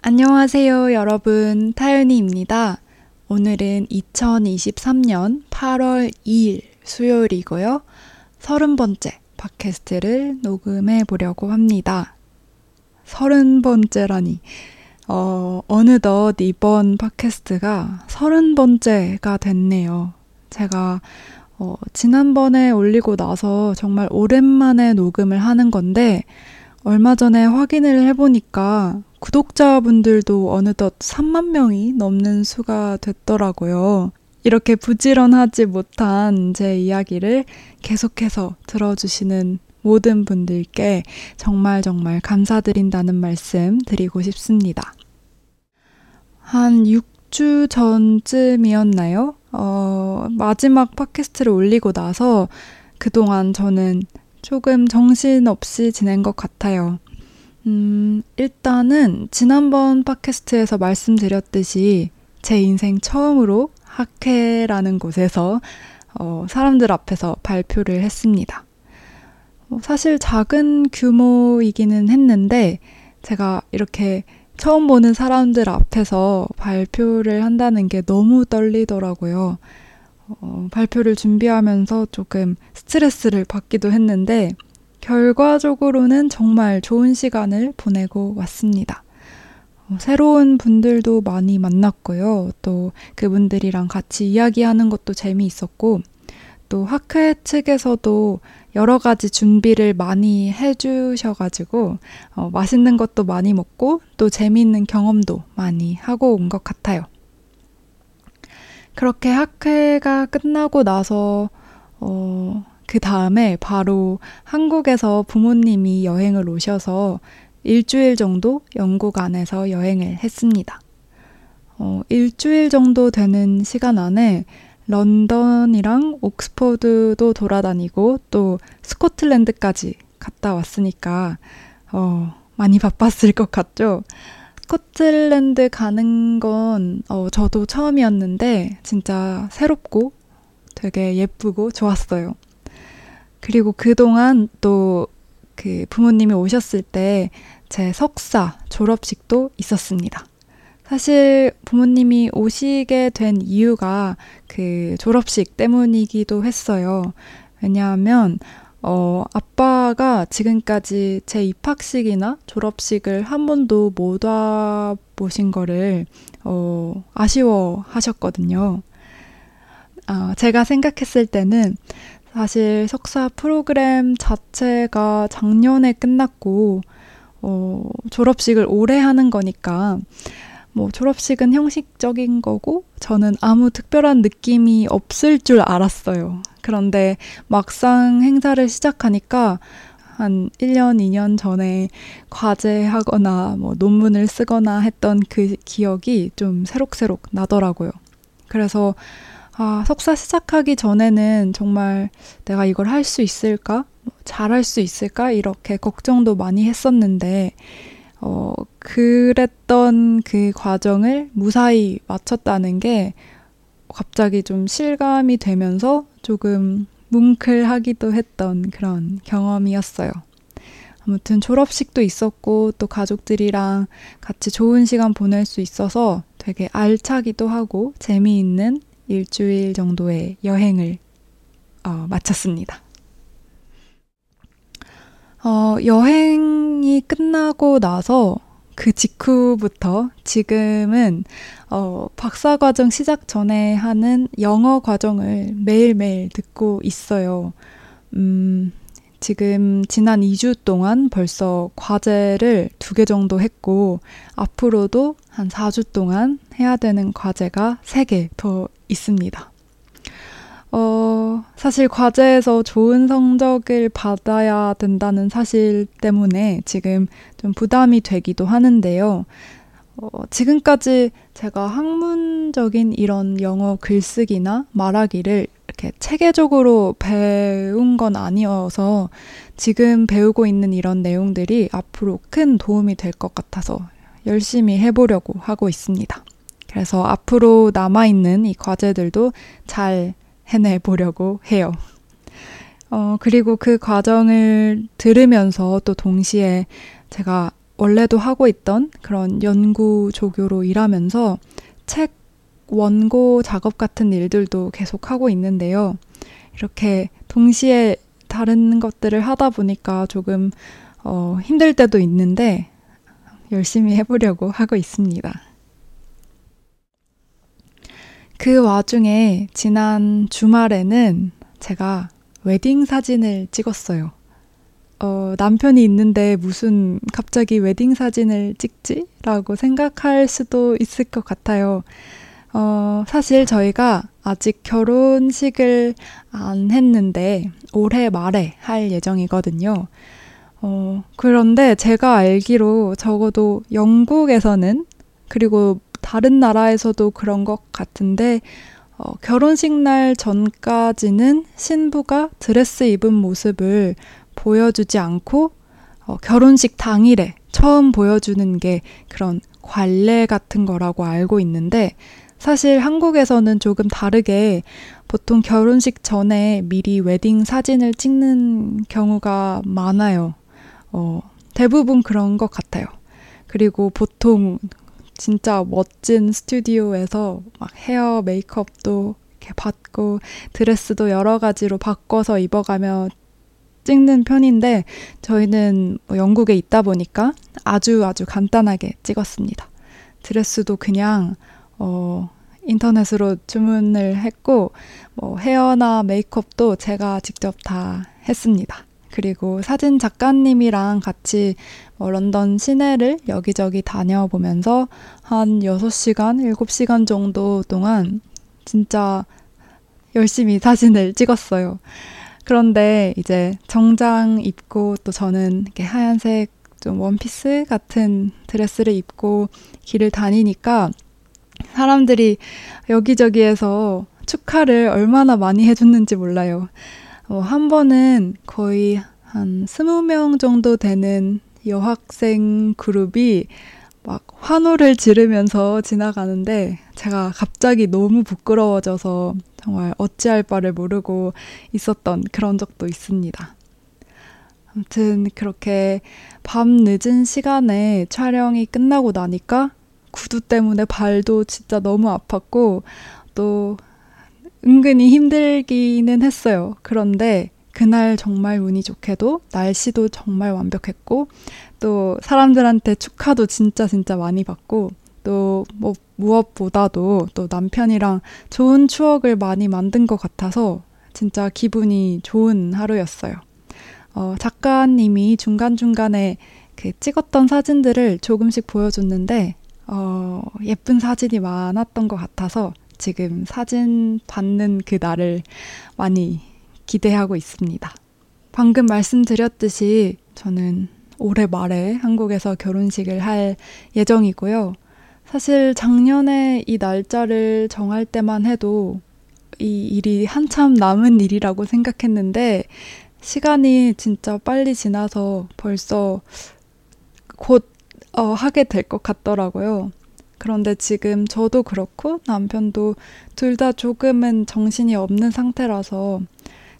안녕하세요, 여러분. 타윤이입니다. 오늘은 2023년 8월 2일 수요일이고요. 30번째 팟캐스트를 녹음해 보려고 합니다. 30번째라니. 어, 어느덧 이번 팟캐스트가 30번째가 됐네요. 제가 어, 지난번에 올리고 나서 정말 오랜만에 녹음을 하는 건데, 얼마 전에 확인을 해보니까 구독자분들도 어느덧 3만 명이 넘는 수가 됐더라고요. 이렇게 부지런하지 못한 제 이야기를 계속해서 들어주시는 모든 분들께 정말 정말 감사드린다는 말씀 드리고 싶습니다. 한 6주 전쯤이었나요? 어, 마지막 팟캐스트를 올리고 나서 그동안 저는 조금 정신없이 지낸 것 같아요. 음, 일단은 지난번 팟캐스트에서 말씀드렸듯이 제 인생 처음으로 학회라는 곳에서 어, 사람들 앞에서 발표를 했습니다. 어, 사실 작은 규모이기는 했는데 제가 이렇게 처음 보는 사람들 앞에서 발표를 한다는 게 너무 떨리더라고요. 어, 발표를 준비하면서 조금 스트레스를 받기도 했는데 결과적으로는 정말 좋은 시간을 보내고 왔습니다. 어, 새로운 분들도 많이 만났고요. 또 그분들이랑 같이 이야기하는 것도 재미있었고, 또 학회 측에서도 여러 가지 준비를 많이 해주셔가지고, 어, 맛있는 것도 많이 먹고, 또 재미있는 경험도 많이 하고 온 것 같아요. 그렇게 학회가 끝나고 나서, 어, 그 다음에 바로 한국에서 부모님이 여행을 오셔서 일주일 정도 영국 안에서 여행을 했습니다. 어, 일주일 정도 되는 시간 안에 런던이랑 옥스퍼드도 돌아다니고 또 스코틀랜드까지 갔다 왔으니까 어, 많이 바빴을 것 같죠? 스코틀랜드 가는 건 어, 저도 처음이었는데 진짜 새롭고 되게 예쁘고 좋았어요. 그리고 그동안 또 그 부모님이 오셨을 때 제 석사 졸업식도 있었습니다. 사실 부모님이 오시게 된 이유가 그 졸업식 때문이기도 했어요. 왜냐하면, 어, 아빠가 지금까지 제 입학식이나 졸업식을 한 번도 못 와보신 거를, 어, 아쉬워 하셨거든요. 어, 제가 생각했을 때는 사실 석사 프로그램 자체가 작년에 끝났고, 어, 졸업식을 올해 하는 거니까, 뭐, 졸업식은 형식적인 거고, 저는 아무 특별한 느낌이 없을 줄 알았어요. 그런데 막상 행사를 시작하니까, 한 1년, 2년 전에 과제하거나 뭐 논문을 쓰거나 했던 그 기억이 좀 새록새록 나더라고요. 그래서 아, 석사 시작하기 전에는 정말 내가 이걸 할 수 있을까? 뭐 잘할 수 있을까? 이렇게 걱정도 많이 했었는데, 어, 그랬던 그 과정을 무사히 마쳤다는 게 갑자기 좀 실감이 되면서 조금 뭉클하기도 했던 그런 경험이었어요. 아무튼 졸업식도 있었고 또 가족들이랑 같이 좋은 시간 보낼 수 있어서 되게 알차기도 하고 재미있는 일주일 정도의 여행을 어, 마쳤습니다. 어, 여행이 끝나고 나서 그 직후부터 지금은 어, 박사 과정 시작 전에 하는 영어 과정을 매일매일 듣고 있어요. 음, 지금 지난 2주 동안 벌써 과제를 두 개 정도 했고, 앞으로도 한 4주 동안 해야 되는 과제가 3개 더 있습니다. 어, 사실 과제에서 좋은 성적을 받아야 된다는 사실 때문에 지금 좀 부담이 되기도 하는데요. 어, 지금까지 제가 학문적인 이런 영어 글쓰기나 말하기를 이렇게 체계적으로 배운 건 아니어서 지금 배우고 있는 이런 내용들이 앞으로 큰 도움이 될 것 같아서 열심히 해보려고 하고 있습니다. 그래서 앞으로 남아있는 이 과제들도 잘 해내 보려고 해요. 어, 그리고 그 과정을 들으면서 또 동시에 제가 원래도 하고 있던 그런 연구 조교로 일하면서 책 원고 작업 같은 일들도 계속 하고 있는데요. 이렇게 동시에 다른 것들을 하다 보니까 조금 어, 힘들 때도 있는데 열심히 해보려고 하고 있습니다. 그 와중에 지난 주말에는 제가 웨딩 사진을 찍었어요. 어, 남편이 있는데 무슨 갑자기 웨딩 사진을 찍지? 라고 생각할 수도 있을 것 같아요. 어, 사실 저희가 아직 결혼식을 안 했는데 올해 말에 할 예정이거든요. 어, 그런데 제가 알기로 적어도 영국에서는 그리고 다른 나라에서도 그런 것 같은데 어, 결혼식 날 전까지는 신부가 드레스 입은 모습을 보여주지 않고 어, 결혼식 당일에 처음 보여주는 게 그런 관례 같은 거라고 알고 있는데 사실 한국에서는 조금 다르게 보통 결혼식 전에 미리 웨딩 사진을 찍는 경우가 많아요. 어, 대부분 그런 것 같아요. 그리고 보통 진짜 멋진 스튜디오에서 막 헤어 메이크업도 이렇게 받고 드레스도 여러 가지로 바꿔서 입어가며 찍는 편인데 저희는 뭐 영국에 있다 보니까 아주 아주 간단하게 찍었습니다. 드레스도 그냥 어, 인터넷으로 주문을 했고 뭐 헤어나 메이크업도 제가 직접 다 했습니다. 그리고 사진 작가님이랑 같이 뭐 런던 시내를 여기저기 다녀보면서 한 6시간, 7시간 정도 동안 진짜 열심히 사진을 찍었어요. 그런데 이제 정장 입고 또 저는 이렇게 하얀색 좀 원피스 같은 드레스를 입고 길을 다니니까 사람들이 여기저기에서 축하를 얼마나 많이 해줬는지 몰라요. 어, 한 번은 거의 한 스무 명 정도 되는 여학생 그룹이 막 환호를 지르면서 지나가는데 제가 갑자기 너무 부끄러워져서 정말 어찌할 바를 모르고 있었던 그런 적도 있습니다. 아무튼 그렇게 밤 늦은 시간에 촬영이 끝나고 나니까 구두 때문에 발도 진짜 너무 아팠고 또 은근히 힘들기는 했어요. 그런데 그날 정말 운이 좋게도 날씨도 정말 완벽했고 또 사람들한테 축하도 진짜 진짜 많이 받고 또 뭐 무엇보다도 또 남편이랑 좋은 추억을 많이 만든 것 같아서 진짜 기분이 좋은 하루였어요. 어, 작가님이 중간중간에 그 찍었던 사진들을 조금씩 보여줬는데 어, 예쁜 사진이 많았던 것 같아서 지금 사진 받는 그 날을 많이 기대하고 있습니다. 방금 말씀드렸듯이 저는 올해 말에 한국에서 결혼식을 할 예정이고요. 사실 작년에 이 날짜를 정할 때만 해도 이 일이 한참 남은 일이라고 생각했는데 시간이 진짜 빨리 지나서 벌써 곧 어, 하게 될 것 같더라고요. 그런데 지금 저도 그렇고 남편도 둘 다 조금은 정신이 없는 상태라서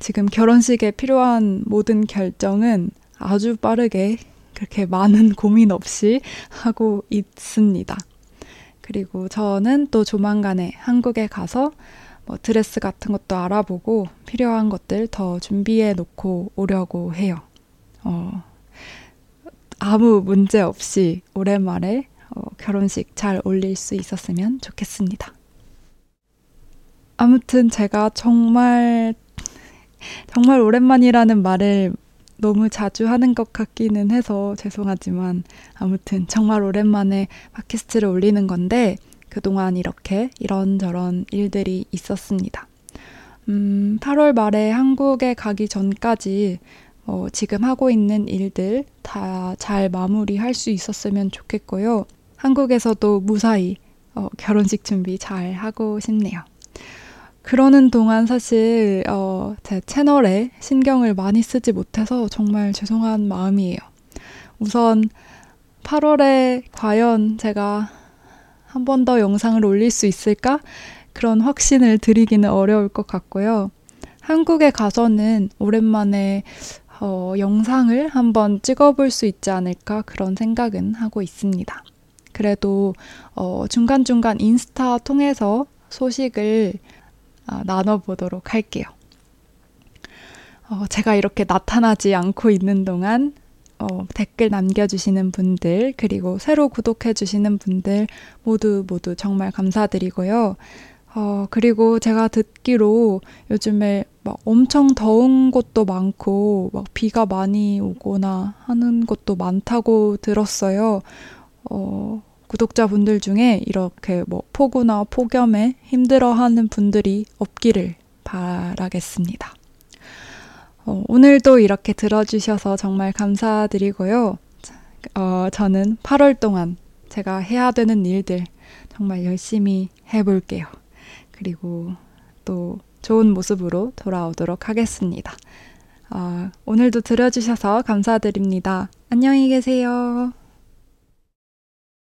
지금 결혼식에 필요한 모든 결정은 아주 빠르게 그렇게 많은 고민 없이 하고 있습니다. 그리고 저는 또 조만간에 한국에 가서 뭐 드레스 같은 것도 알아보고 필요한 것들 더 준비해 놓고 오려고 해요. 어, 아무 문제 없이 오랜만에 어, 결혼식 잘 올릴 수 있었으면 좋겠습니다. 아무튼 제가 정말 정말 오랜만이라는 말을 너무 자주 하는 것 같기는 해서 죄송하지만 아무튼 정말 오랜만에 팟캐스트를 올리는 건데 그동안 이렇게 이런저런 일들이 있었습니다. 음, 8월 말에 한국에 가기 전까지 어, 지금 하고 있는 일들 다 잘 마무리할 수 있었으면 좋겠고요. 한국에서도 무사히 어, 결혼식 준비 잘 하고 싶네요. 그러는 동안 사실 어, 제 채널에 신경을 많이 쓰지 못해서 정말 죄송한 마음이에요. 우선 8월에 과연 제가 한 번 더 영상을 올릴 수 있을까? 그런 확신을 드리기는 어려울 것 같고요. 한국에 가서는 오랜만에 어, 영상을 한번 찍어볼 수 있지 않을까 그런 생각은 하고 있습니다. 그래도 어, 중간중간 인스타 통해서 소식을 아, 나눠보도록 할게요. 어, 제가 이렇게 나타나지 않고 있는 동안 어, 댓글 남겨주시는 분들, 그리고 새로 구독해주시는 분들 모두 모두 정말 감사드리고요. 어, 그리고 제가 듣기로 요즘에 막 엄청 더운 곳도 많고, 막 비가 많이 오거나 하는 곳도 많다고 들었어요. 어, 구독자분들 중에 이렇게 뭐 폭우나 폭염에 힘들어하는 분들이 없기를 바라겠습니다. 어, 오늘도 이렇게 들어주셔서 정말 감사드리고요. 어, 저는 8월 동안 제가 해야 되는 일들 정말 열심히 해볼게요. 그리고 또 좋은 모습으로 돌아오도록 하겠습니다. 어, 오늘도 들어주셔서 감사드립니다. 안녕히 계세요.